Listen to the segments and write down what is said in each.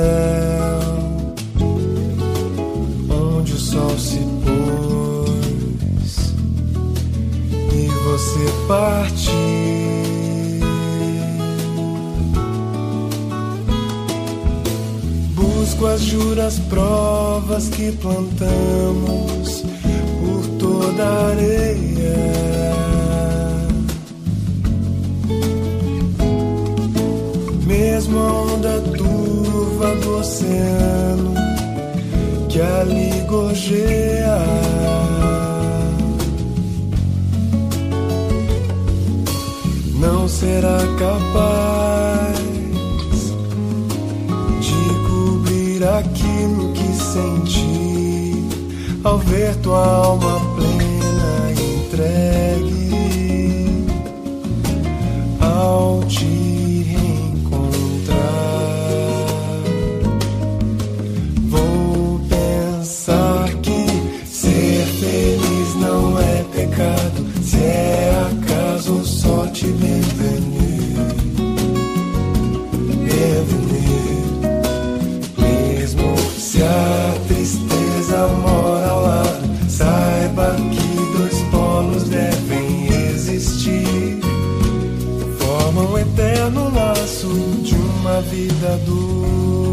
céu, onde o sol se pôs e você parte, Busco as juras provas que plantamos por toda a areia. Mesmo a onda tua do oceano que ali gorjeia. Não será capaz de cobrir aquilo que senti ao ver tua alma no laço de uma vida dura.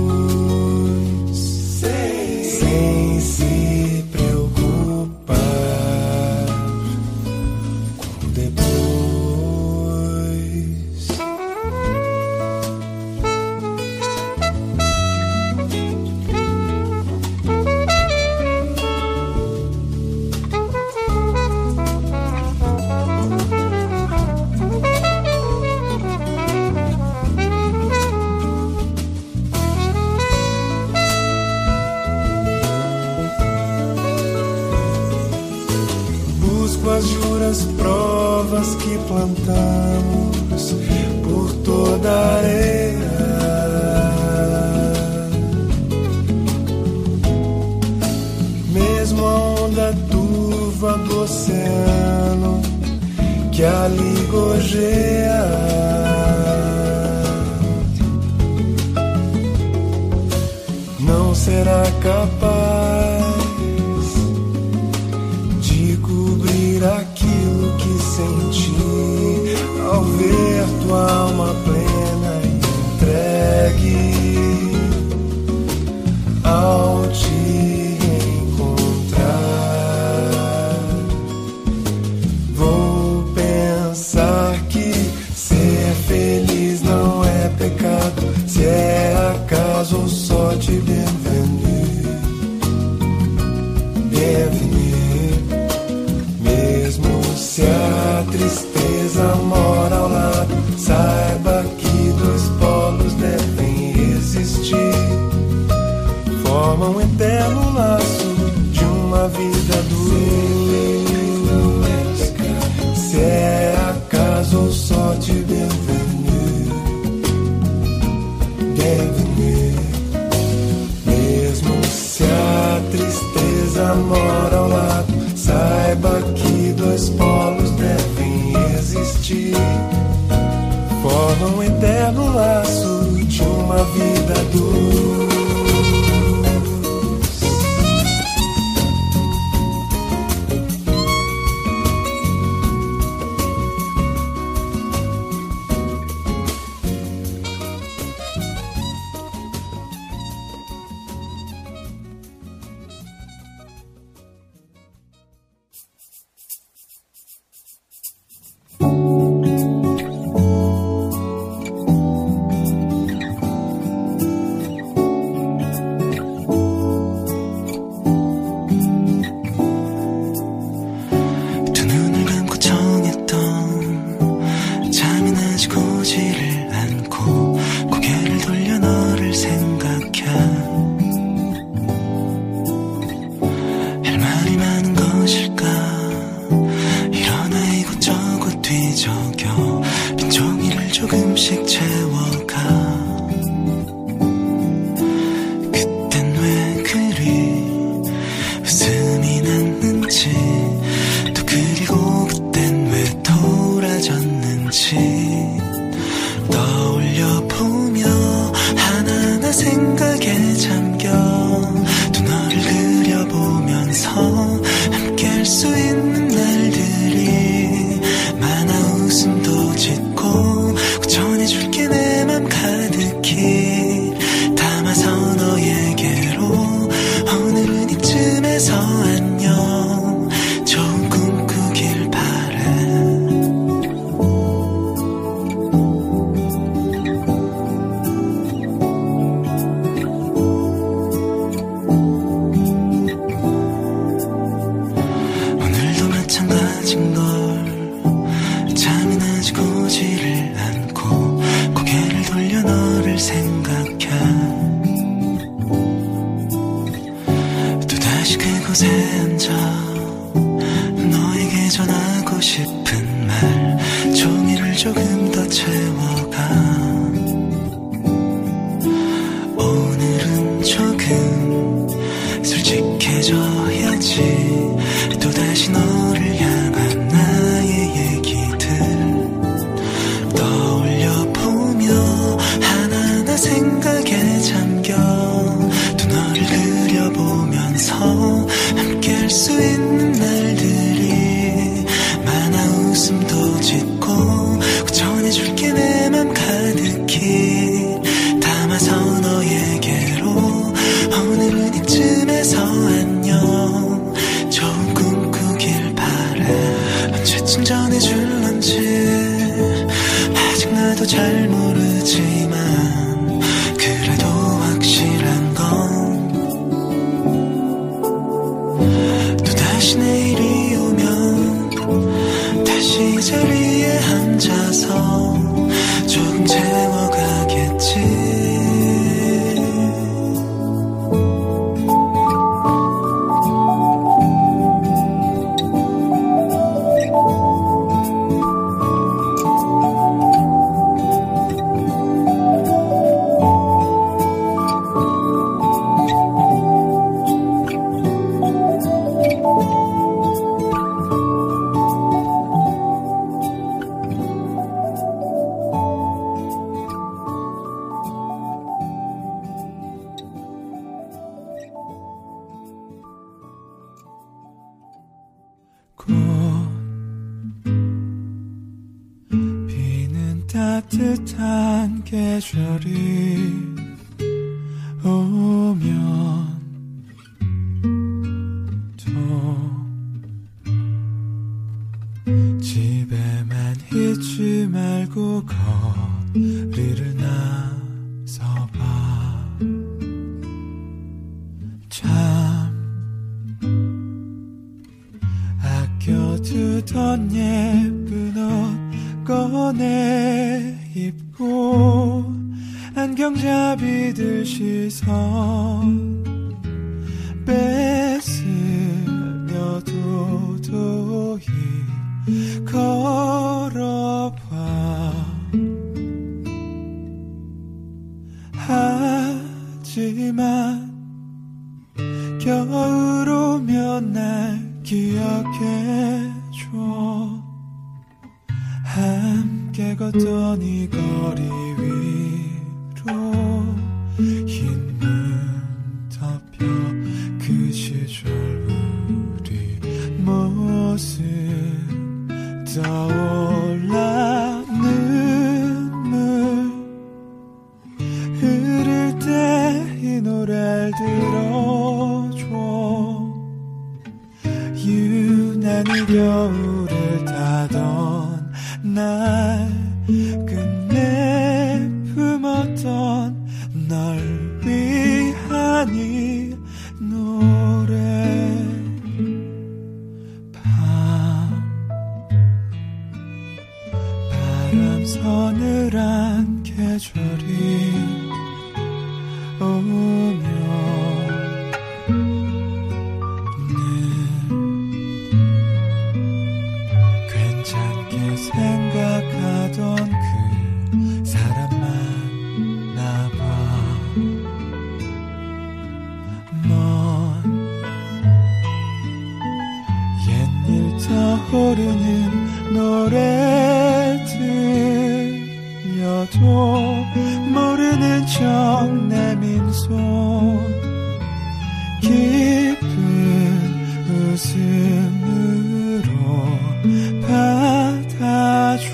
모르지만 겨울 오면 날 기억해줘. 함께 걷던 이 거리 위로. 있어도 모르는 척 내민 손. 깊은 웃음으로 받아줘.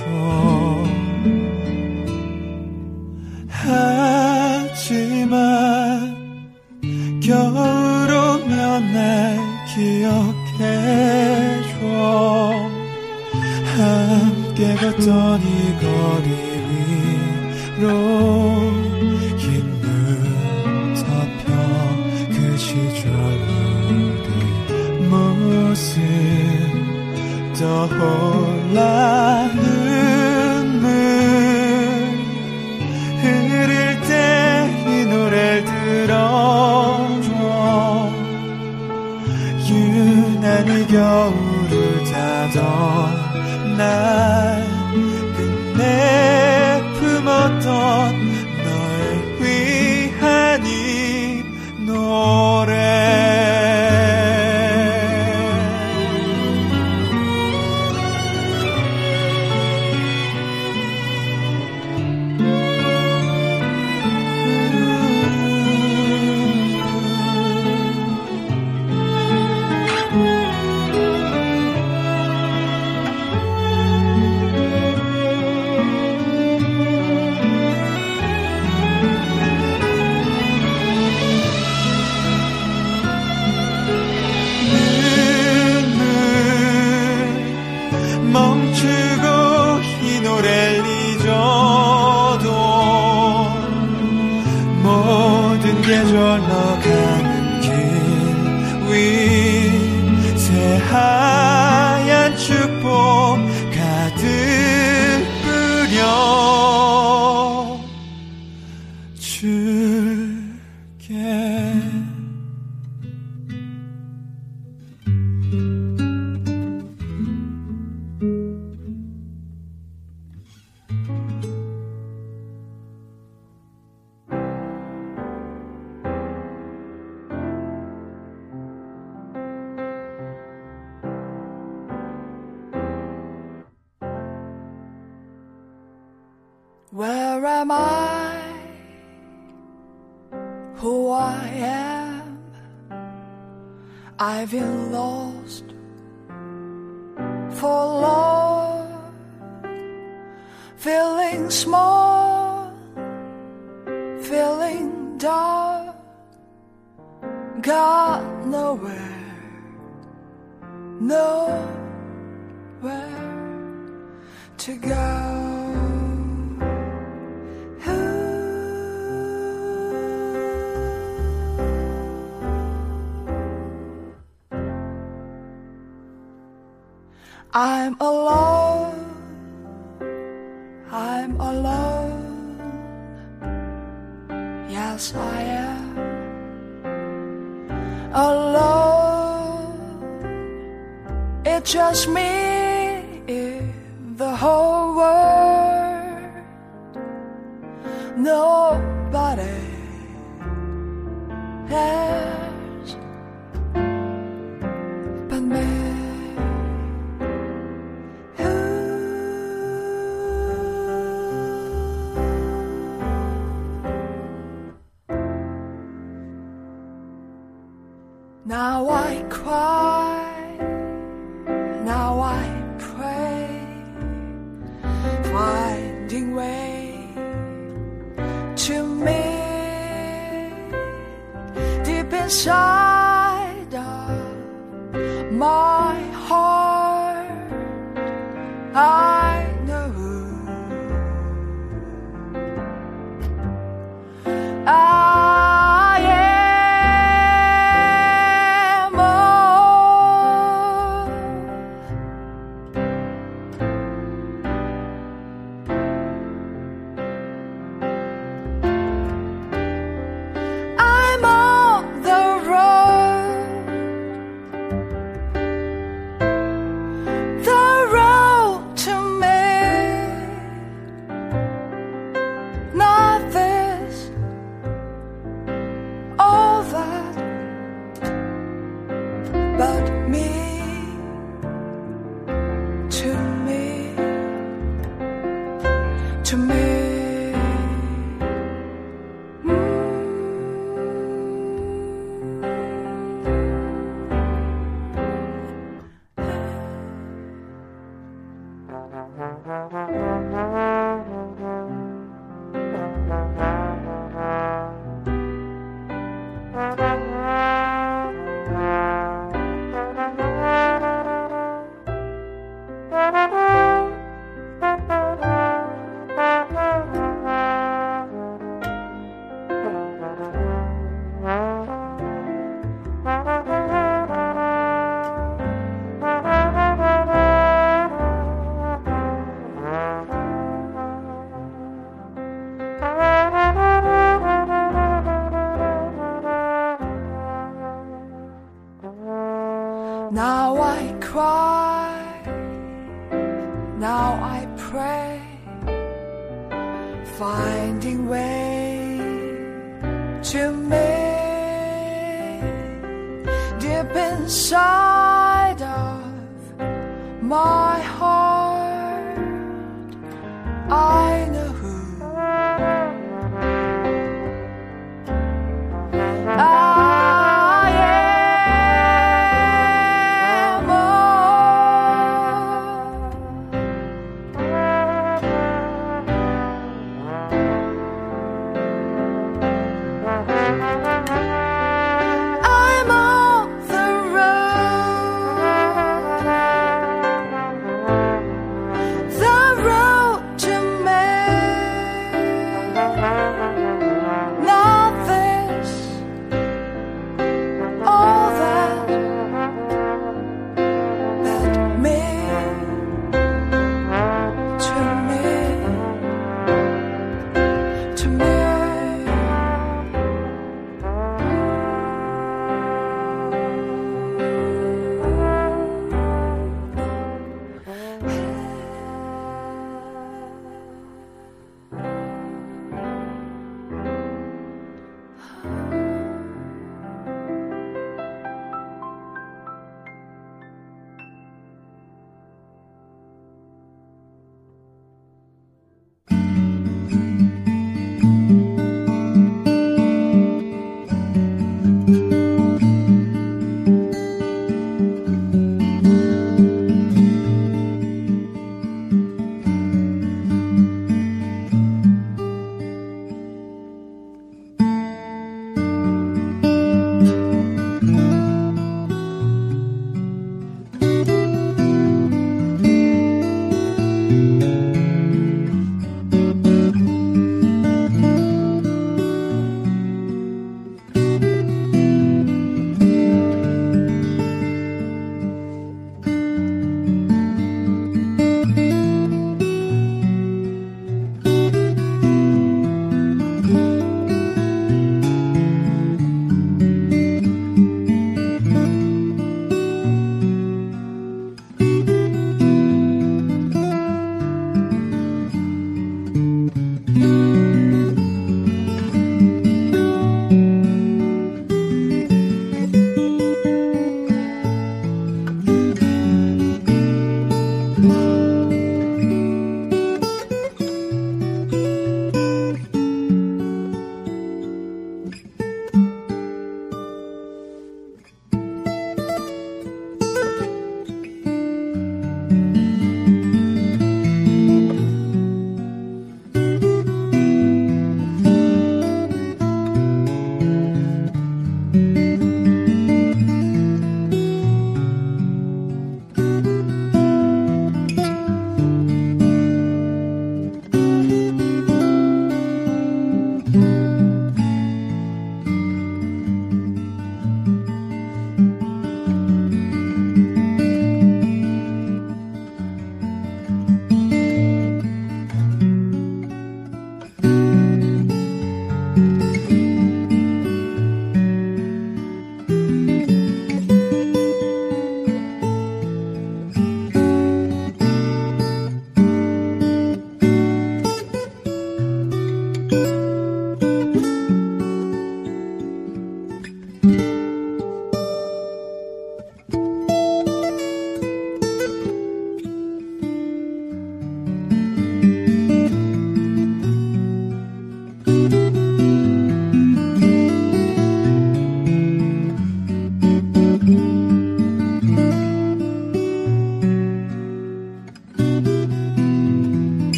하지만 겨울 오면 날 기억해줘. 함께 걷던 이 거리 떠올라 눈물 흐를 때 이 노래를 들어줘. 유난히 겨울을 타던 날 got nowhere, nowhere to go. I'm alone. I'm alone. Yes, I It's just me the whole world. Nobody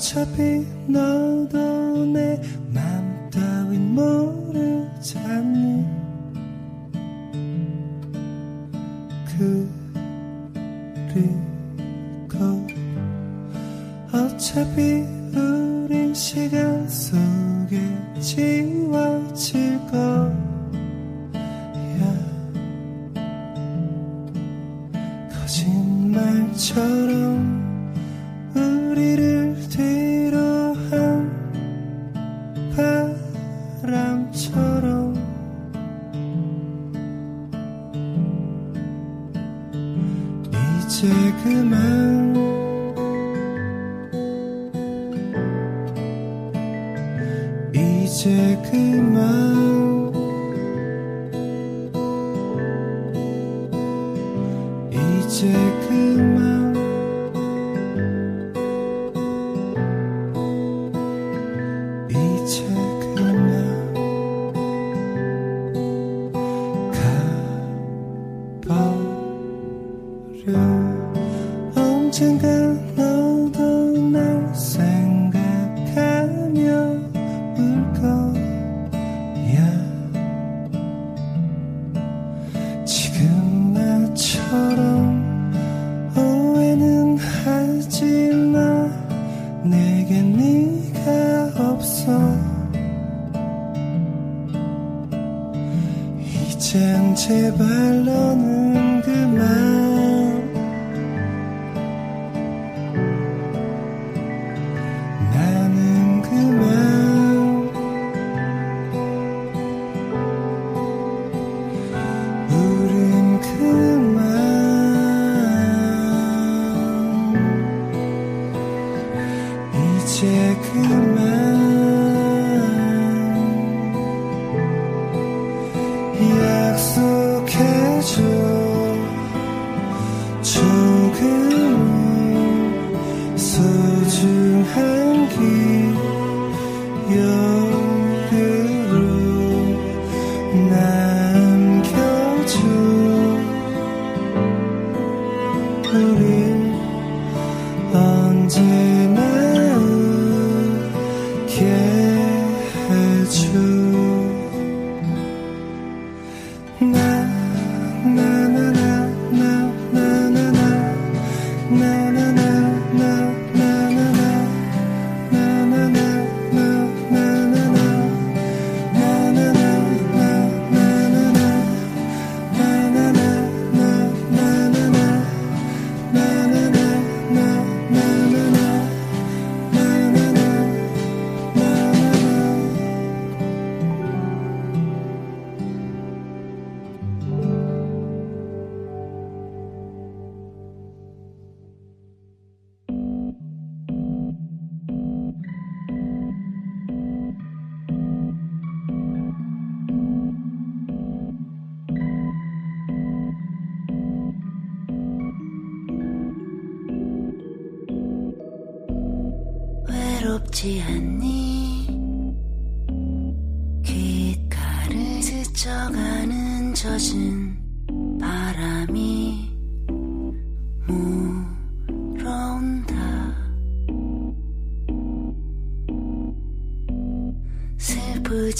어차피 너도 내맘 따윈 모르잖니. 그리고 어차피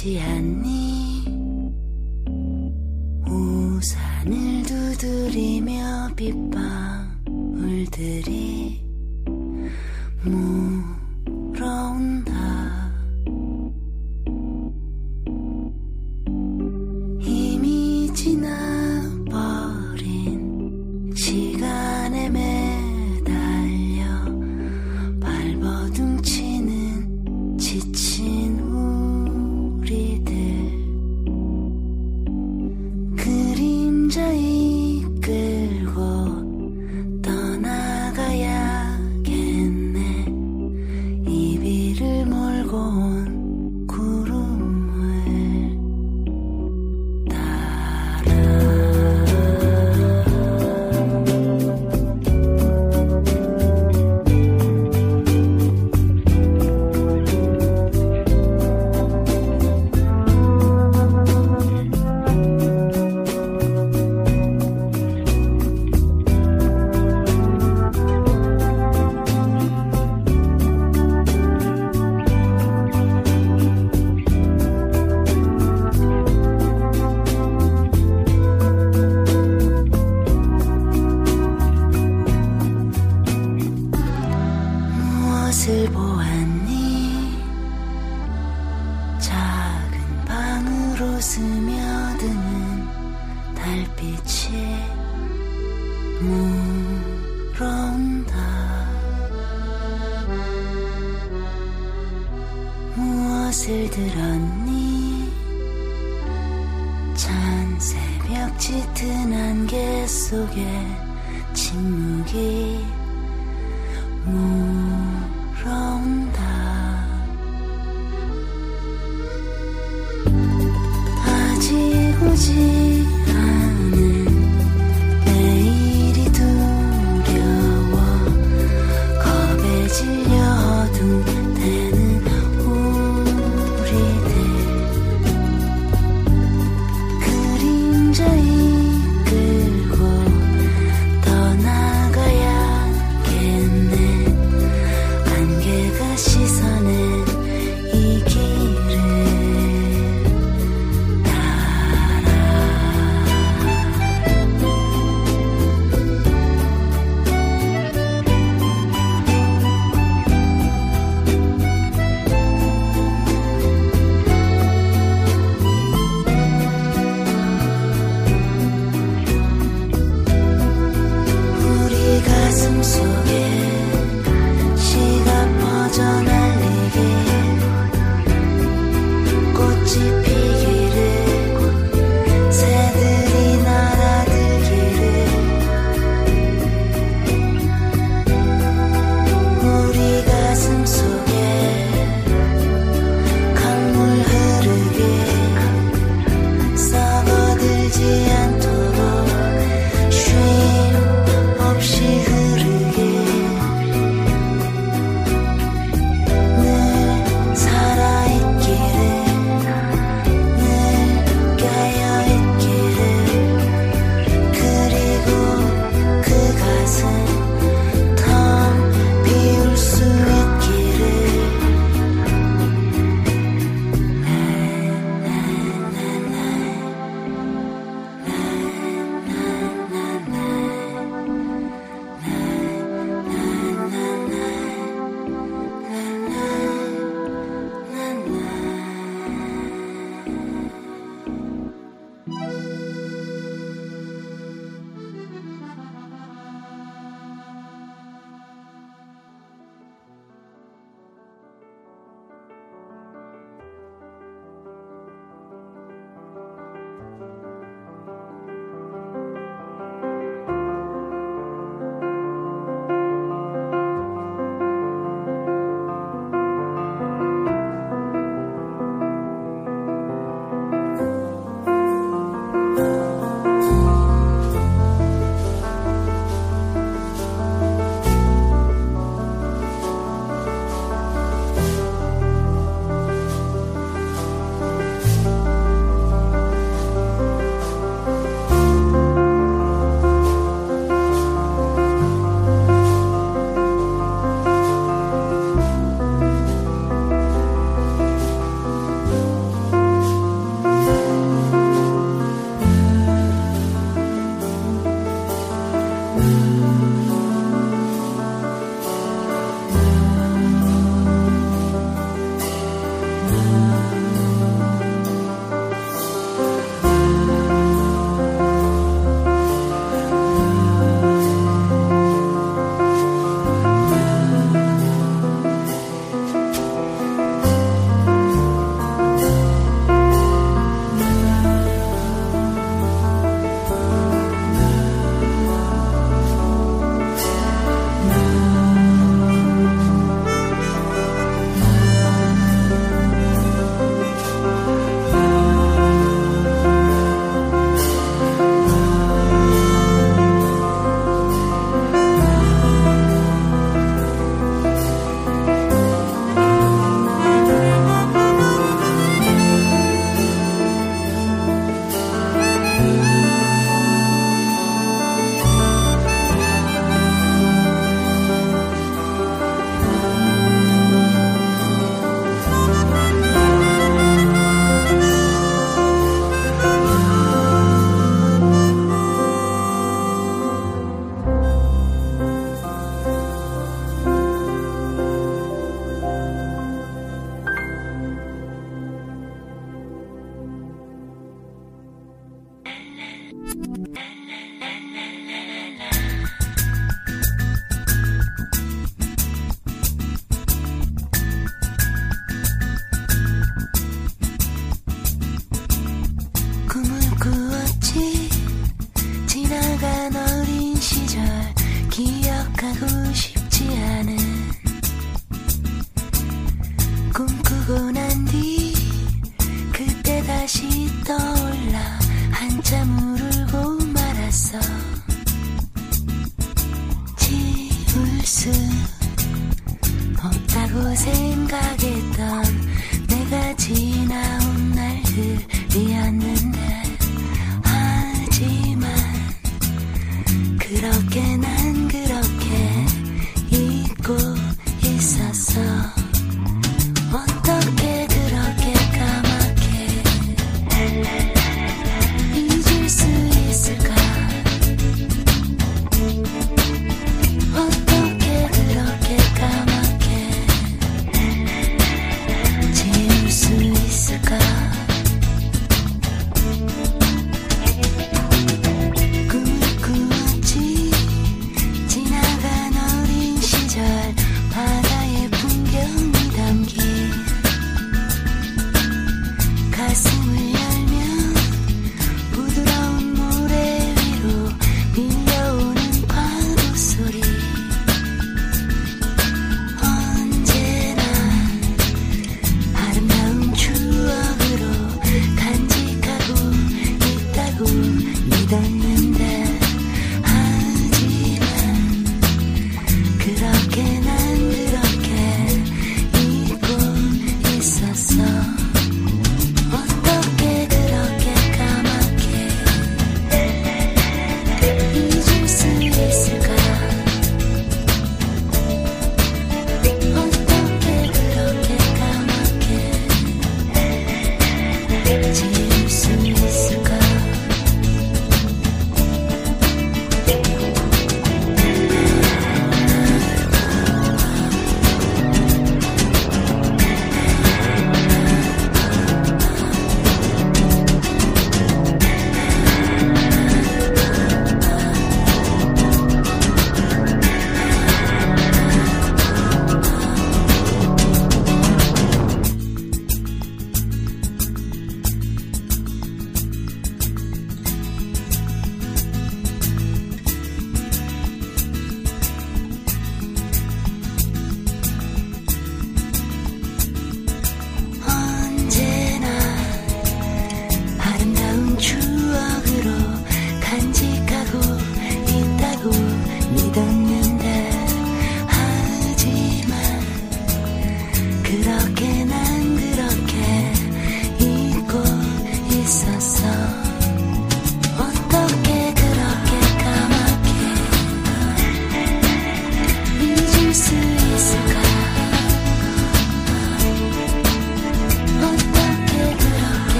既然你。 언니 찬 새벽 짙은 안개 속에 침묵이 물어온다. 아직 오지